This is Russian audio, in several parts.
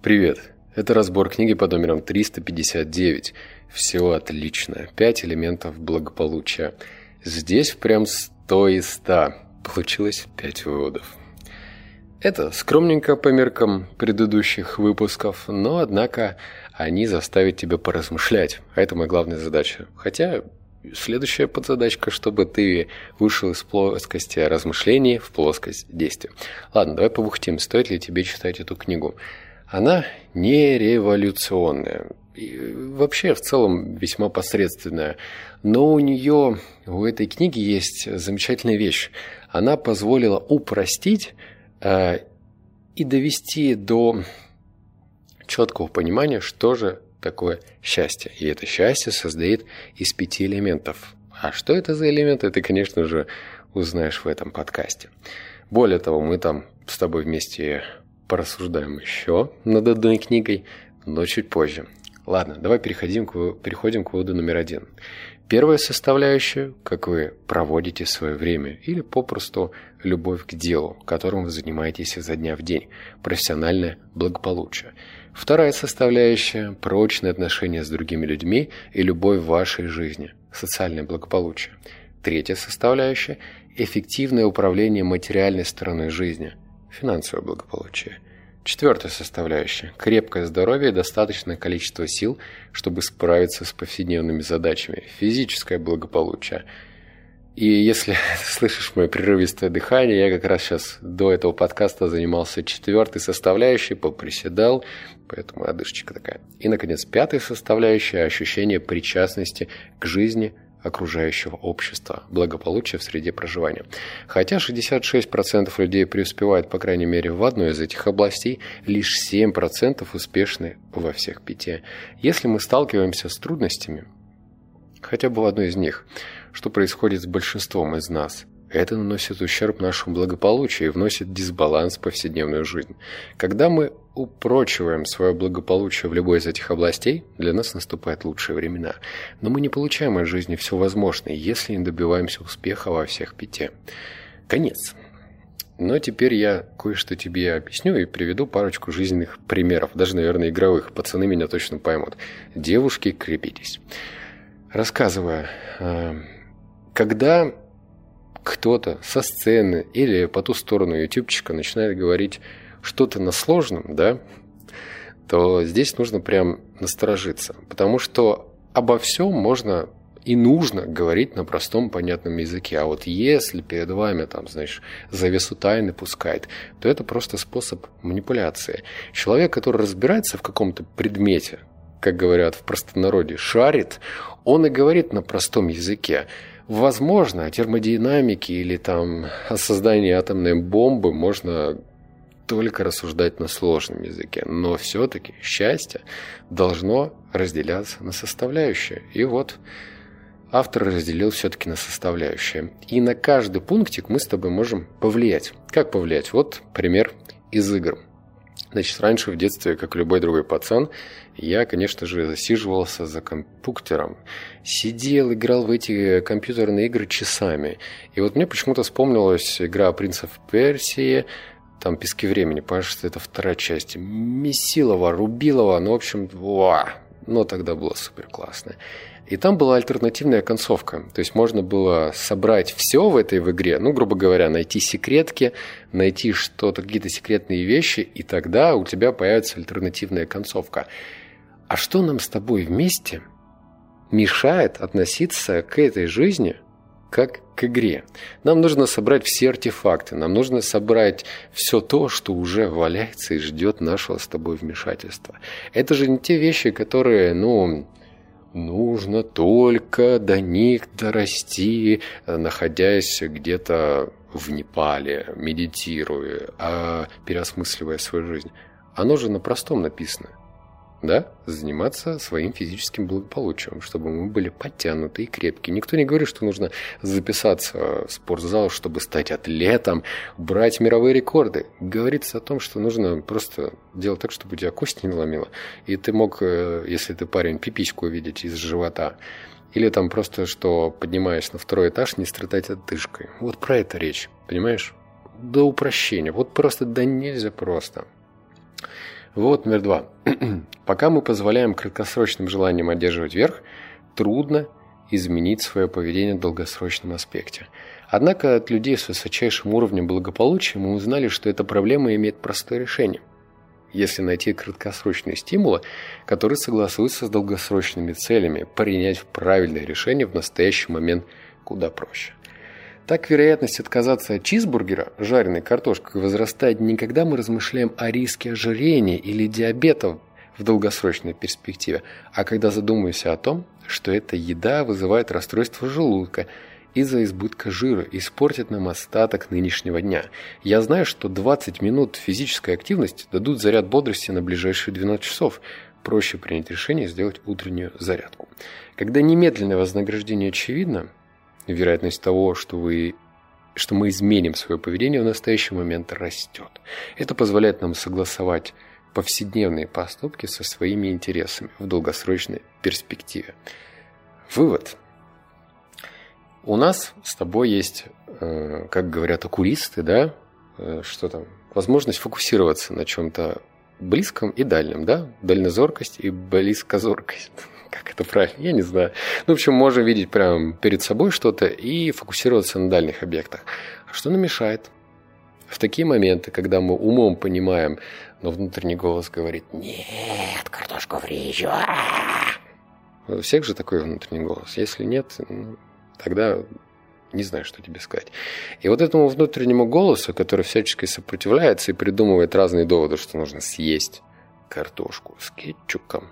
Привет! Это разбор книги под номером 359. Все отлично. Пять элементов благополучия. Здесь прям 100 из 100. Получилось 5 выводов. Это скромненько по меркам предыдущих выпусков, но, однако, они заставят тебя поразмышлять. А это моя главная задача. Хотя следующая подзадачка, чтобы ты вышел из плоскости размышлений в плоскость действия. Ладно, давай побухтим. Стоит ли тебе читать эту книгу? Она не революционная. И вообще, в целом, весьма посредственная. Но у нее, у этой книги есть замечательная вещь. Она позволила упростить Э, и довести до четкого понимания, что же такое счастье. И это счастье создает из пяти элементов. А что это за элементы, ты, конечно же, узнаешь в этом подкасте. Более того, мы там с тобой вместе порассуждаем еще над одной книгой, но чуть позже. Ладно, давай переходим к, переходим к выводу номер один. Первая составляющая, как вы проводите свое время, или попросту любовь к делу, которым вы занимаетесь изо дня в день, профессиональное благополучие. Вторая составляющая – прочные отношения с другими людьми и любовь в вашей жизни, социальное благополучие. Третья составляющая – эффективное управление материальной стороной жизни, финансовое благополучие – Четвертая составляющая – крепкое здоровье и достаточное количество сил, чтобы справиться с повседневными задачами, физическое благополучие. И если слышишь мое прерывистое дыхание, я как раз сейчас до этого подкаста занимался четвертой составляющей, поприседал, поэтому одышечка такая. И, наконец, пятая составляющая – ощущение причастности к жизни – окружающего общества, благополучия в среде проживания. Хотя 66% людей преуспевают, по крайней мере, в одной из этих областей, лишь 7% успешны во всех пяти. Если мы сталкиваемся с трудностями, хотя бы в одной из них, что происходит с большинством из нас – это наносит ущерб нашему благополучию и вносит дисбаланс в повседневную жизнь. Когда мы упрочиваем свое благополучие в любой из этих областей, для нас наступают лучшие времена. Но мы не получаем от жизни все возможное, если не добиваемся успеха во всех пяти. Конец. Но теперь я кое-что тебе объясню и приведу парочку жизненных примеров, даже, наверное, игровых. Пацаны меня точно поймут. Девушки, крепитесь. Рассказывая, э, когда кто-то со сцены или по ту сторону ютубчика начинает говорить что-то на сложном, да, то здесь нужно прям насторожиться. Потому что обо всем можно и нужно говорить на простом понятном языке. А вот если перед вами, там, знаешь, завесу тайны пускает, то это просто способ манипуляции. Человек, который разбирается в каком-то предмете, как говорят в простонародье, шарит, он и говорит на простом языке. Возможно, о термодинамике или там о создании атомной бомбы можно только рассуждать на сложном языке, но все-таки счастье должно разделяться на составляющие. И вот автор разделил все-таки на составляющие. И на каждый пунктик мы с тобой можем повлиять. Как повлиять? Вот пример из игр. Значит, раньше в детстве, как любой другой пацан, я, конечно же, засиживался за компьютером. Сидел, играл в эти компьютерные игры часами. И вот мне почему-то вспомнилась игра «Принцев Персии», там «Пески времени», кажется, это вторая часть. Месилова, Рубилова, ну, в общем, ва, но тогда было супер классно. И там была альтернативная концовка. То есть можно было собрать все в этой в игре, ну, грубо говоря, найти секретки, найти что-то, какие-то секретные вещи, и тогда у тебя появится альтернативная концовка. А что нам с тобой вместе мешает относиться к этой жизни как к игре? Нам нужно собрать все артефакты, нам нужно собрать все то, что уже валяется и ждет нашего с тобой вмешательства. Это же не те вещи, которые, ну, Нужно только до них дорасти, находясь где-то в Непале, медитируя, а переосмысливая свою жизнь. Оно же на простом написано да, заниматься своим физическим благополучием, чтобы мы были подтянуты и крепкие. Никто не говорит, что нужно записаться в спортзал, чтобы стать атлетом, брать мировые рекорды. Говорится о том, что нужно просто делать так, чтобы у тебя кость не ломила, и ты мог, э, если ты парень, пипиську увидеть из живота. Или там просто, что поднимаясь на второй этаж, не страдать отдышкой. Вот про это речь, понимаешь? До упрощения. Вот просто да нельзя просто. Вот номер два. Пока мы позволяем краткосрочным желаниям одерживать верх, трудно изменить свое поведение в долгосрочном аспекте. Однако от людей с высочайшим уровнем благополучия мы узнали, что эта проблема имеет простое решение. Если найти краткосрочные стимулы, которые согласуются с долгосрочными целями, принять правильное решение в настоящий момент куда проще. Так вероятность отказаться от чизбургера, жареной картошкой, возрастает не когда мы размышляем о риске ожирения или диабета в долгосрочной перспективе, а когда задумываемся о том, что эта еда вызывает расстройство желудка из-за избытка жира и испортит нам остаток нынешнего дня. Я знаю, что 20 минут физической активности дадут заряд бодрости на ближайшие 12 часов. Проще принять решение сделать утреннюю зарядку. Когда немедленное вознаграждение очевидно, вероятность того, что вы что мы изменим свое поведение в настоящий момент растет. Это позволяет нам согласовать повседневные поступки со своими интересами в долгосрочной перспективе. Вывод. У нас с тобой есть, э, как говорят окулисты, да, э, что там, возможность фокусироваться на чем-то близком и дальнем, да, дальнозоркость и близкозоркость как это правильно, я не знаю. Ну, в общем, можем видеть прямо перед собой что-то и фокусироваться на дальних объектах. А что нам мешает? В такие моменты, когда мы умом понимаем, но внутренний голос говорит «Нет, картошку фри еще!» У всех же такой внутренний голос. Если нет, ну, тогда не знаю, что тебе сказать. И вот этому внутреннему голосу, который всячески сопротивляется и придумывает разные доводы, что нужно съесть картошку с кетчупом,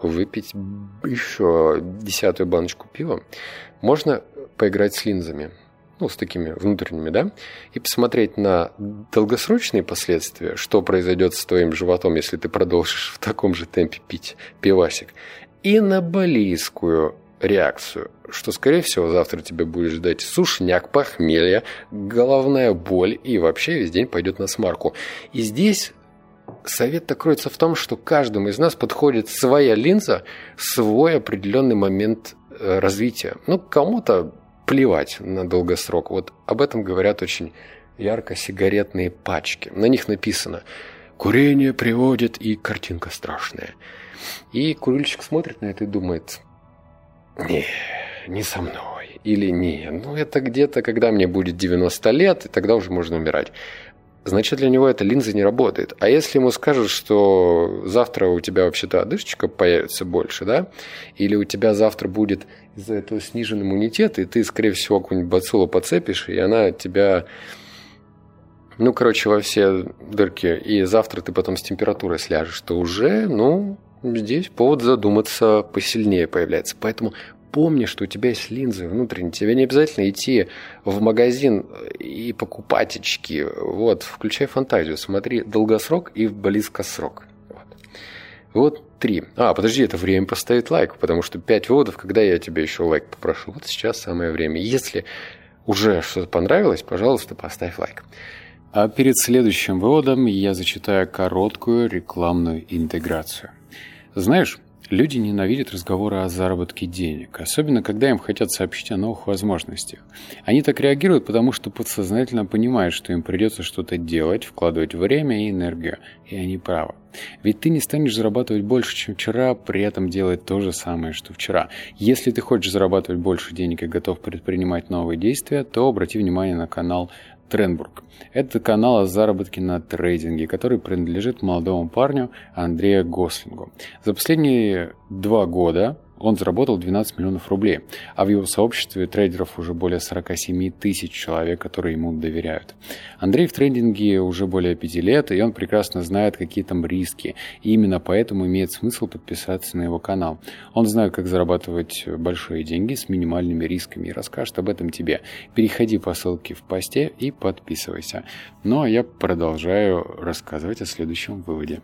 выпить еще десятую баночку пива, можно поиграть с линзами, ну, с такими внутренними, да, и посмотреть на долгосрочные последствия, что произойдет с твоим животом, если ты продолжишь в таком же темпе пить пивасик, и на балийскую реакцию, что, скорее всего, завтра тебе будет ждать сушняк, похмелье, головная боль и вообще весь день пойдет на смарку. И здесь совет-то кроется в том, что каждому из нас подходит своя линза, свой определенный момент э, развития. Ну, кому-то плевать на долгосрок. Вот об этом говорят очень ярко сигаретные пачки. На них написано «Курение приводит» и картинка страшная. И курильщик смотрит на это и думает «Не, не со мной». Или «Не, ну это где-то, когда мне будет 90 лет, и тогда уже можно умирать» значит для него эта линза не работает. А если ему скажут, что завтра у тебя вообще-то одышечка появится больше, да, или у тебя завтра будет из-за этого снижен иммунитет, и ты, скорее всего, какую-нибудь бациллу подцепишь, и она тебя, ну, короче, во все дырки, и завтра ты потом с температурой сляжешь, то уже, ну, здесь повод задуматься посильнее появляется. Поэтому помни, что у тебя есть линзы внутренние. Тебе не обязательно идти в магазин и покупать очки. Вот, включай фантазию. Смотри долгосрок и близкосрок. Вот. вот три. А, подожди, это время поставить лайк, потому что пять выводов, когда я тебе еще лайк попрошу. Вот сейчас самое время. Если уже что-то понравилось, пожалуйста, поставь лайк. А перед следующим выводом я зачитаю короткую рекламную интеграцию. Знаешь, Люди ненавидят разговоры о заработке денег, особенно когда им хотят сообщить о новых возможностях. Они так реагируют, потому что подсознательно понимают, что им придется что-то делать, вкладывать время и энергию, и они правы. Ведь ты не станешь зарабатывать больше, чем вчера, при этом делать то же самое, что вчера. Если ты хочешь зарабатывать больше денег и готов предпринимать новые действия, то обрати внимание на канал Тренбург. Это канал о заработке на трейдинге, который принадлежит молодому парню Андрею Гослингу. За последние два года он заработал 12 миллионов рублей, а в его сообществе трейдеров уже более 47 тысяч человек, которые ему доверяют. Андрей в трейдинге уже более 5 лет, и он прекрасно знает, какие там риски, и именно поэтому имеет смысл подписаться на его канал. Он знает, как зарабатывать большие деньги с минимальными рисками и расскажет об этом тебе. Переходи по ссылке в посте и подписывайся. Ну а я продолжаю рассказывать о следующем выводе.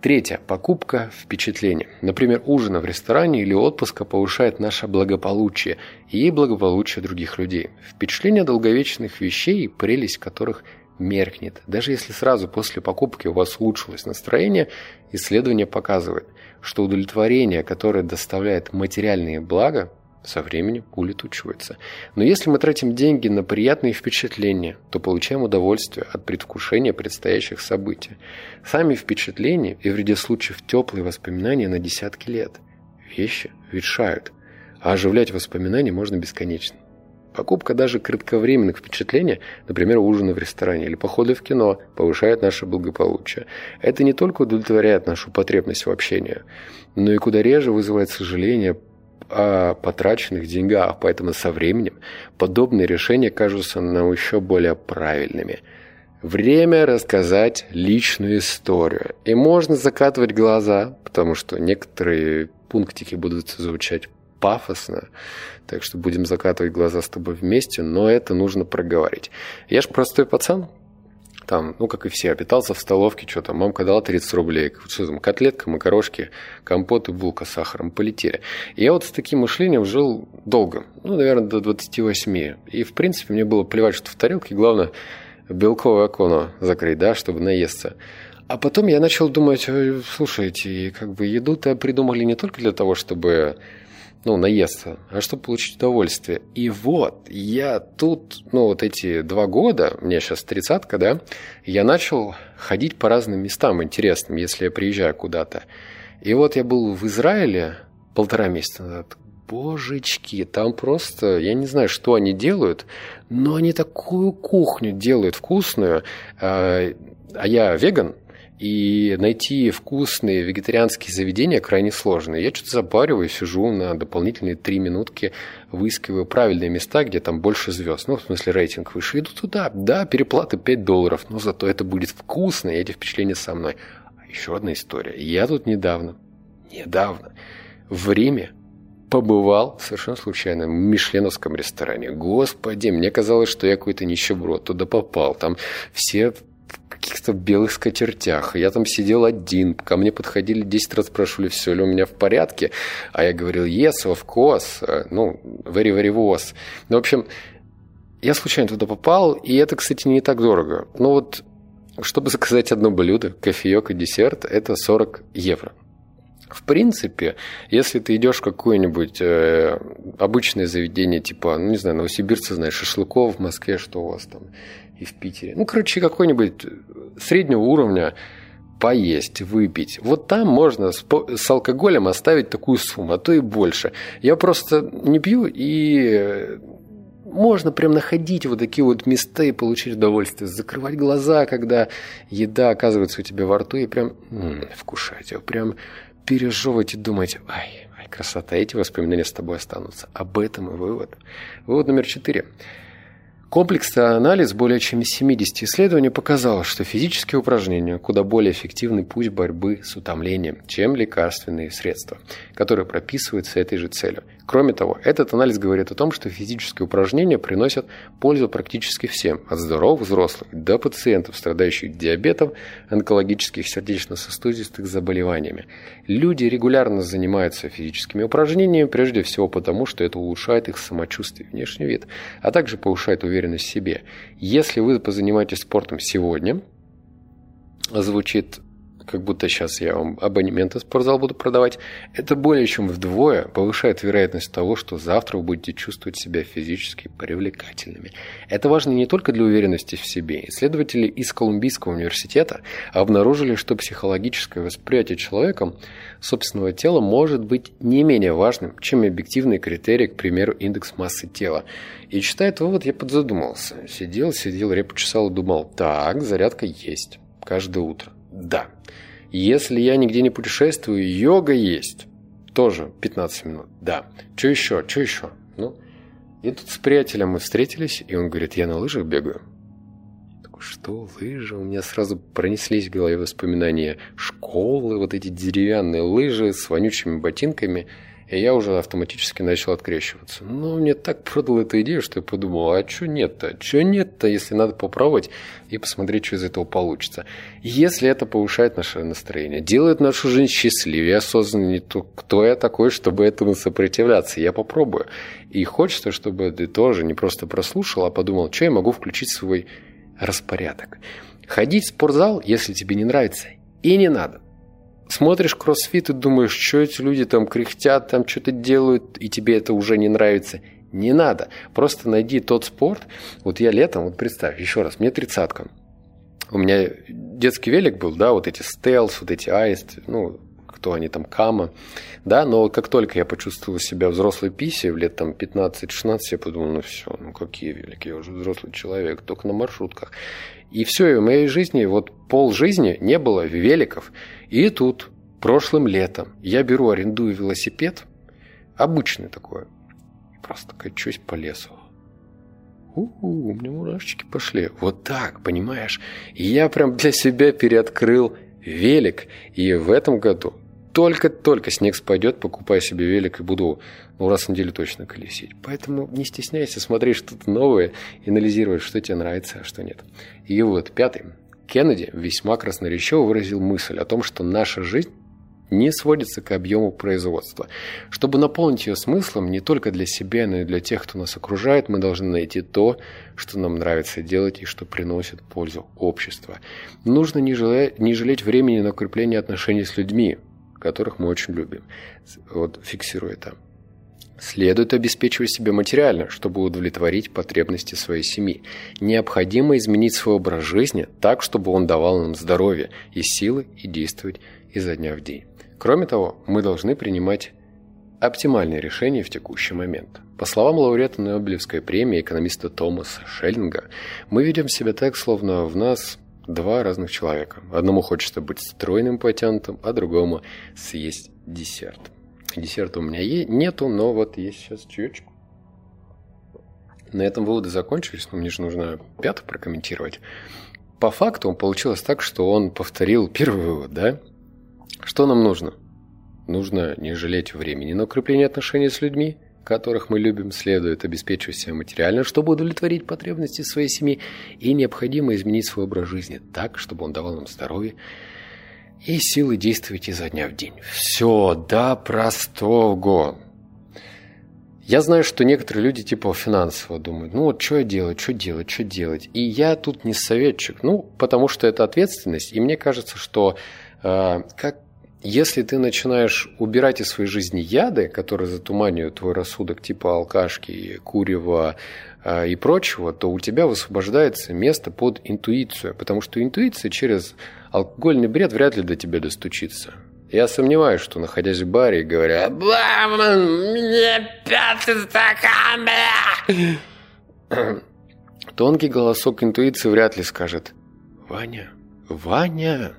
Третье. Покупка впечатлений. Например, ужина в ресторане или отпуска повышает наше благополучие и благополучие других людей. Впечатление долговечных вещей, прелесть которых меркнет. Даже если сразу после покупки у вас улучшилось настроение, исследование показывает, что удовлетворение, которое доставляет материальные блага, со временем улетучивается. Но если мы тратим деньги на приятные впечатления, то получаем удовольствие от предвкушения предстоящих событий. Сами впечатления и в ряде случаев теплые воспоминания на десятки лет. Вещи ветшают, а оживлять воспоминания можно бесконечно. Покупка даже кратковременных впечатлений, например, ужина в ресторане или похода в кино, повышает наше благополучие. Это не только удовлетворяет нашу потребность в общении, но и куда реже вызывает сожаление о потраченных деньгах, поэтому со временем подобные решения кажутся нам еще более правильными. Время рассказать личную историю. И можно закатывать глаза, потому что некоторые пунктики будут звучать пафосно, так что будем закатывать глаза с тобой вместе, но это нужно проговорить. Я ж простой пацан, там, ну, как и все, питался в столовке, что там, мамка дала 30 рублей, что там, котлетка, макарошки, компот и булка с сахаром, полетели. И я вот с таким мышлением жил долго, ну, наверное, до 28. И, в принципе, мне было плевать, что в тарелке, главное, белковое окно закрыть, да, чтобы наесться. А потом я начал думать, слушайте, как бы еду-то придумали не только для того, чтобы ну, наесться, а чтобы получить удовольствие. И вот, я тут, ну, вот эти два года, мне сейчас тридцатка, да, я начал ходить по разным местам интересным, если я приезжаю куда-то. И вот я был в Израиле полтора месяца назад. Божечки, там просто, я не знаю, что они делают, но они такую кухню делают вкусную. А, а я веган, и найти вкусные вегетарианские заведения крайне сложно. Я что-то запариваю, сижу на дополнительные три минутки, выискиваю правильные места, где там больше звезд. Ну, в смысле, рейтинг выше. Иду туда. Да, переплата 5 долларов, но зато это будет вкусно, и эти впечатления со мной. А еще одна история. Я тут недавно, недавно, в Риме побывал совершенно случайно в мишленовском ресторане. Господи, мне казалось, что я какой-то нищеброд туда попал. Там все каких-то белых скатертях. Я там сидел один. Ко мне подходили 10 раз спрашивали, все ли у меня в порядке. А я говорил, yes, of course. Ну, very, very was. Ну, в общем, я случайно туда попал, и это, кстати, не так дорого. Ну вот, чтобы заказать одно блюдо, кофеек и десерт, это 40 евро. В принципе, если ты идешь в какое-нибудь э, обычное заведение, типа, ну, не знаю, новосибирцы, знаешь, шашлыков в Москве, что у вас там, и в Питере. Ну, короче, какой-нибудь среднего уровня поесть, выпить. Вот там можно с, с алкоголем оставить такую сумму, а то и больше. Я просто не пью, и можно прям находить вот такие вот места и получить удовольствие. Закрывать глаза, когда еда оказывается у тебя во рту, и прям м-м, вкушать ее, прям пережевывать и думать, ай, ай, красота, эти воспоминания с тобой останутся. Об этом и вывод. Вывод номер четыре. Комплексный анализ более чем 70 исследований показал, что физические упражнения куда более эффективный путь борьбы с утомлением, чем лекарственные средства, которые прописываются этой же целью. Кроме того, этот анализ говорит о том, что физические упражнения приносят пользу практически всем, от здоровых взрослых до пациентов, страдающих диабетом, онкологических сердечно-сосудистых заболеваниями. Люди регулярно занимаются физическими упражнениями, прежде всего потому, что это улучшает их самочувствие внешний вид, а также повышает уверенность в себе. Если вы позанимаетесь спортом сегодня, звучит как будто сейчас я вам абонементы в спортзал буду продавать, это более чем вдвое повышает вероятность того, что завтра вы будете чувствовать себя физически привлекательными. Это важно не только для уверенности в себе. Исследователи из Колумбийского университета обнаружили, что психологическое восприятие человеком собственного тела может быть не менее важным, чем объективные критерии, к примеру, индекс массы тела. И читая этот вывод, я подзадумался. Сидел, сидел, репу чесал и думал, так, зарядка есть каждое утро. Да. Если я нигде не путешествую, йога есть. Тоже 15 минут. Да. Что еще? Что еще? Ну, и тут с приятелем мы встретились, и он говорит, я на лыжах бегаю. Такой, что, лыжи? У меня сразу пронеслись в голове воспоминания школы, вот эти деревянные лыжи с вонючими ботинками – и я уже автоматически начал открещиваться. Но мне так продал эту идею, что я подумал, а что нет-то? Что нет-то, если надо попробовать и посмотреть, что из этого получится. Если это повышает наше настроение, делает нашу жизнь счастливее, осознаннее, то кто я такой, чтобы этому сопротивляться? Я попробую. И хочется, чтобы ты тоже не просто прослушал, а подумал, что я могу включить в свой распорядок. Ходить в спортзал, если тебе не нравится, и не надо. Смотришь кроссфит и думаешь, что эти люди там кряхтят, там что-то делают, и тебе это уже не нравится. Не надо. Просто найди тот спорт. Вот я летом, вот представь, еще раз, мне тридцатка. У меня детский велик был, да, вот эти стелс, вот эти аист, ну, кто они там, Кама, да, но как только я почувствовал себя взрослой писи в лет там 15-16, я подумал, ну все, ну какие велики, я уже взрослый человек, только на маршрутках. И все, и в моей жизни, вот пол жизни не было великов. И тут, прошлым летом, я беру, арендую велосипед, обычный такой, просто качусь по лесу. У-у, у меня мурашечки пошли. Вот так, понимаешь? И я прям для себя переоткрыл велик. И в этом году только-только снег спадет, покупай себе велик и буду ну, раз в неделю точно колесить. Поэтому не стесняйся смотреть что-то новое и анализировать, что тебе нравится, а что нет. И вот пятый. Кеннеди весьма красноречиво выразил мысль о том, что наша жизнь не сводится к объему производства. Чтобы наполнить ее смыслом не только для себя, но и для тех, кто нас окружает, мы должны найти то, что нам нравится делать и что приносит пользу обществу. Нужно не жалеть, не жалеть времени на укрепление отношений с людьми, которых мы очень любим. Вот фиксирую это. Следует обеспечивать себя материально, чтобы удовлетворить потребности своей семьи. Необходимо изменить свой образ жизни так, чтобы он давал нам здоровье и силы и действовать изо дня в день. Кроме того, мы должны принимать оптимальные решения в текущий момент. По словам лауреата Нобелевской премии экономиста Томаса Шеллинга, мы ведем себя так, словно в нас два разных человека. Одному хочется быть стройным потянутым, а другому съесть десерт. Десерта у меня е- нету, но вот есть сейчас чаечек. На этом выводы закончились, но мне же нужно пятый прокомментировать. По факту получилось так, что он повторил первый вывод, да? Что нам нужно? Нужно не жалеть времени на укрепление отношений с людьми, которых мы любим, следует обеспечивать себя материально, чтобы удовлетворить потребности своей семьи, и необходимо изменить свой образ жизни так, чтобы он давал нам здоровье и силы действовать изо дня в день. Все до простого. Я знаю, что некоторые люди типа финансово думают, ну вот что я делать, что делать, что делать. И я тут не советчик, ну, потому что это ответственность. И мне кажется, что э, как если ты начинаешь убирать из своей жизни яды, которые затуманивают твой рассудок, типа алкашки, курева э, и прочего, то у тебя высвобождается место под интуицию, потому что интуиция через алкогольный бред вряд ли до тебя достучится. Я сомневаюсь, что, находясь в баре, говоря «Мне пятый стакан, бля!» Тонкий голосок интуиции вряд ли скажет «Ваня, Ваня,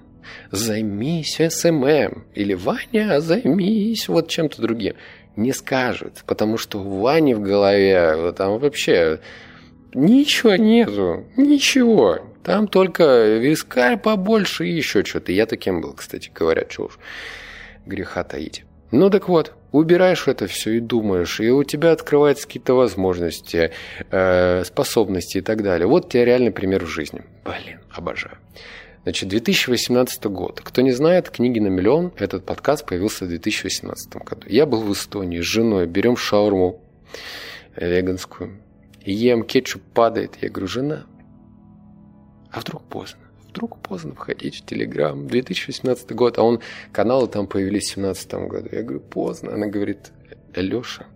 займись SMM, или Ваня, займись вот чем-то другим. Не скажет, потому что у Вани в голове там вообще ничего нету, ничего. Там только вискарь побольше и еще что-то. Я таким был, кстати говоря, чего уж греха таить. Ну так вот, убираешь это все и думаешь, и у тебя открываются какие-то возможности, э, способности и так далее. Вот тебе реальный пример в жизни. Блин, обожаю. Значит, 2018 год. Кто не знает, книги на миллион, этот подкаст появился в 2018 году. Я был в Эстонии с женой, берем шаурму веганскую, ем, кетчуп падает. Я говорю, жена, а вдруг поздно? Вдруг поздно входить в Телеграм. 2018 год, а он, каналы там появились в 2017 году. Я говорю, поздно. Она говорит, Леша,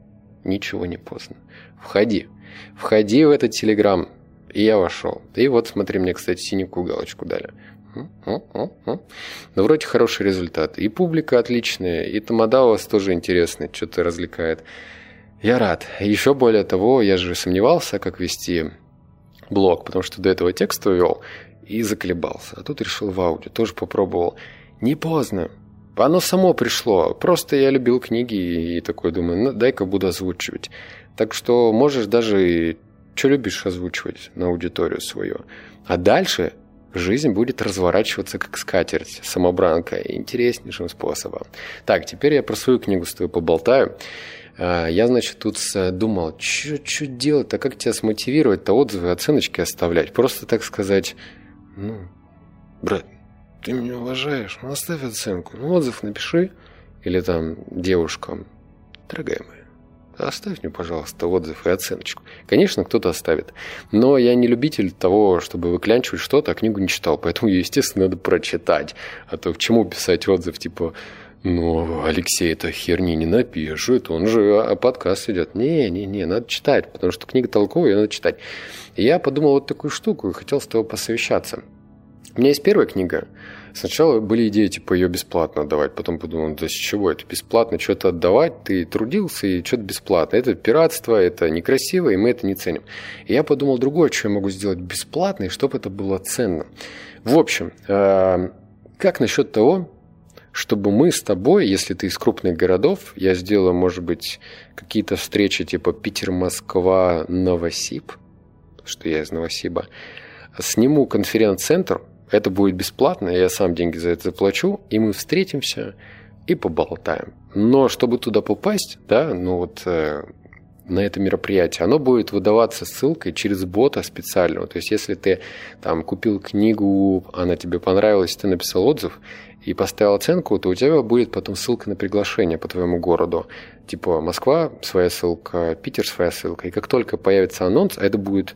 ничего не поздно. Входи. Входи в этот Телеграм. И я вошел. И вот, смотри, мне, кстати, синенькую галочку дали. Ну, вроде хороший результат. И публика отличная, и тамада у вас тоже интересный, что-то развлекает. Я рад. Еще более того, я же сомневался, как вести блог, потому что до этого текста вел и заколебался. А тут решил в аудио, тоже попробовал. Не поздно. Оно само пришло. Просто я любил книги и такой думаю, ну дай-ка буду озвучивать. Так что можешь даже что любишь озвучивать на аудиторию свою. А дальше жизнь будет разворачиваться как скатерть, самобранка, интереснейшим способом. Так, теперь я про свою книгу с тобой поболтаю. А, я, значит, тут думал, что делать-то, как тебя смотивировать-то отзывы, оценочки оставлять. Просто так сказать, ну, брат, ты меня уважаешь, ну оставь оценку, ну отзыв напиши. Или там девушкам, дорогая моя, оставь мне, пожалуйста, отзыв и оценочку. Конечно, кто-то оставит. Но я не любитель того, чтобы выклянчивать что-то, а книгу не читал. Поэтому ее, естественно, надо прочитать. А то к чему писать отзыв, типа, ну, Алексей это херни не напишет, он же а подкаст идет. Не-не-не, надо читать, потому что книга толковая, ее надо читать. И я подумал вот такую штуку и хотел с тобой посовещаться. У меня есть первая книга. Сначала были идеи, типа, ее бесплатно отдавать. Потом подумал, да с чего это бесплатно? Что-то отдавать? Ты трудился, и что-то бесплатно. Это пиратство, это некрасиво, и мы это не ценим. И я подумал другое, что я могу сделать бесплатно, и чтобы это было ценно. В общем, э, как насчет того, чтобы мы с тобой, если ты из крупных городов, я сделаю, может быть, какие-то встречи типа Питер, Москва, Новосиб, что я из Новосиба, сниму конференц-центр, это будет бесплатно, я сам деньги за это заплачу, и мы встретимся и поболтаем. Но чтобы туда попасть, да, ну вот э, на это мероприятие, оно будет выдаваться ссылкой через бота специального. То есть, если ты там купил книгу, она тебе понравилась, ты написал отзыв, и поставил оценку, то у тебя будет потом ссылка на приглашение по твоему городу. Типа Москва своя ссылка, Питер своя ссылка. И как только появится анонс, а это будет,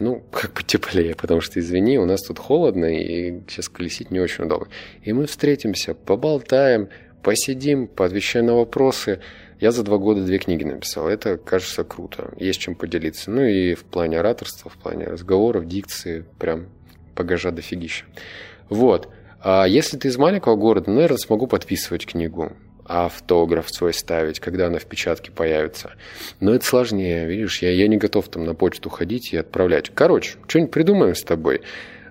ну, как бы теплее, потому что, извини, у нас тут холодно, и сейчас колесить не очень удобно. И мы встретимся, поболтаем, посидим, поотвечаем на вопросы. Я за два года две книги написал. Это, кажется, круто. Есть чем поделиться. Ну и в плане ораторства, в плане разговоров, дикции, прям погожа дофигища. Вот. А если ты из маленького города, наверное, смогу подписывать книгу автограф свой ставить, когда она в печатке появится. Но это сложнее, видишь, я, я не готов там на почту ходить и отправлять. Короче, что-нибудь придумаем с тобой.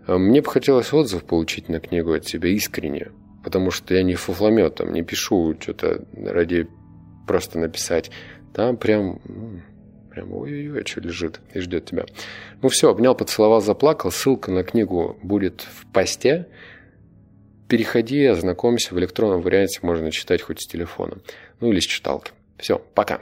А, мне бы хотелось отзыв получить на книгу от тебя искренне, потому что я не фуфлометом, не пишу что-то ради просто написать. Там прям, прям ой-ой-ой, что лежит и ждет тебя. Ну все, обнял, поцеловал, заплакал. Ссылка на книгу будет в посте переходи, ознакомься. В электронном варианте можно читать хоть с телефона. Ну или с читалки. Все, пока.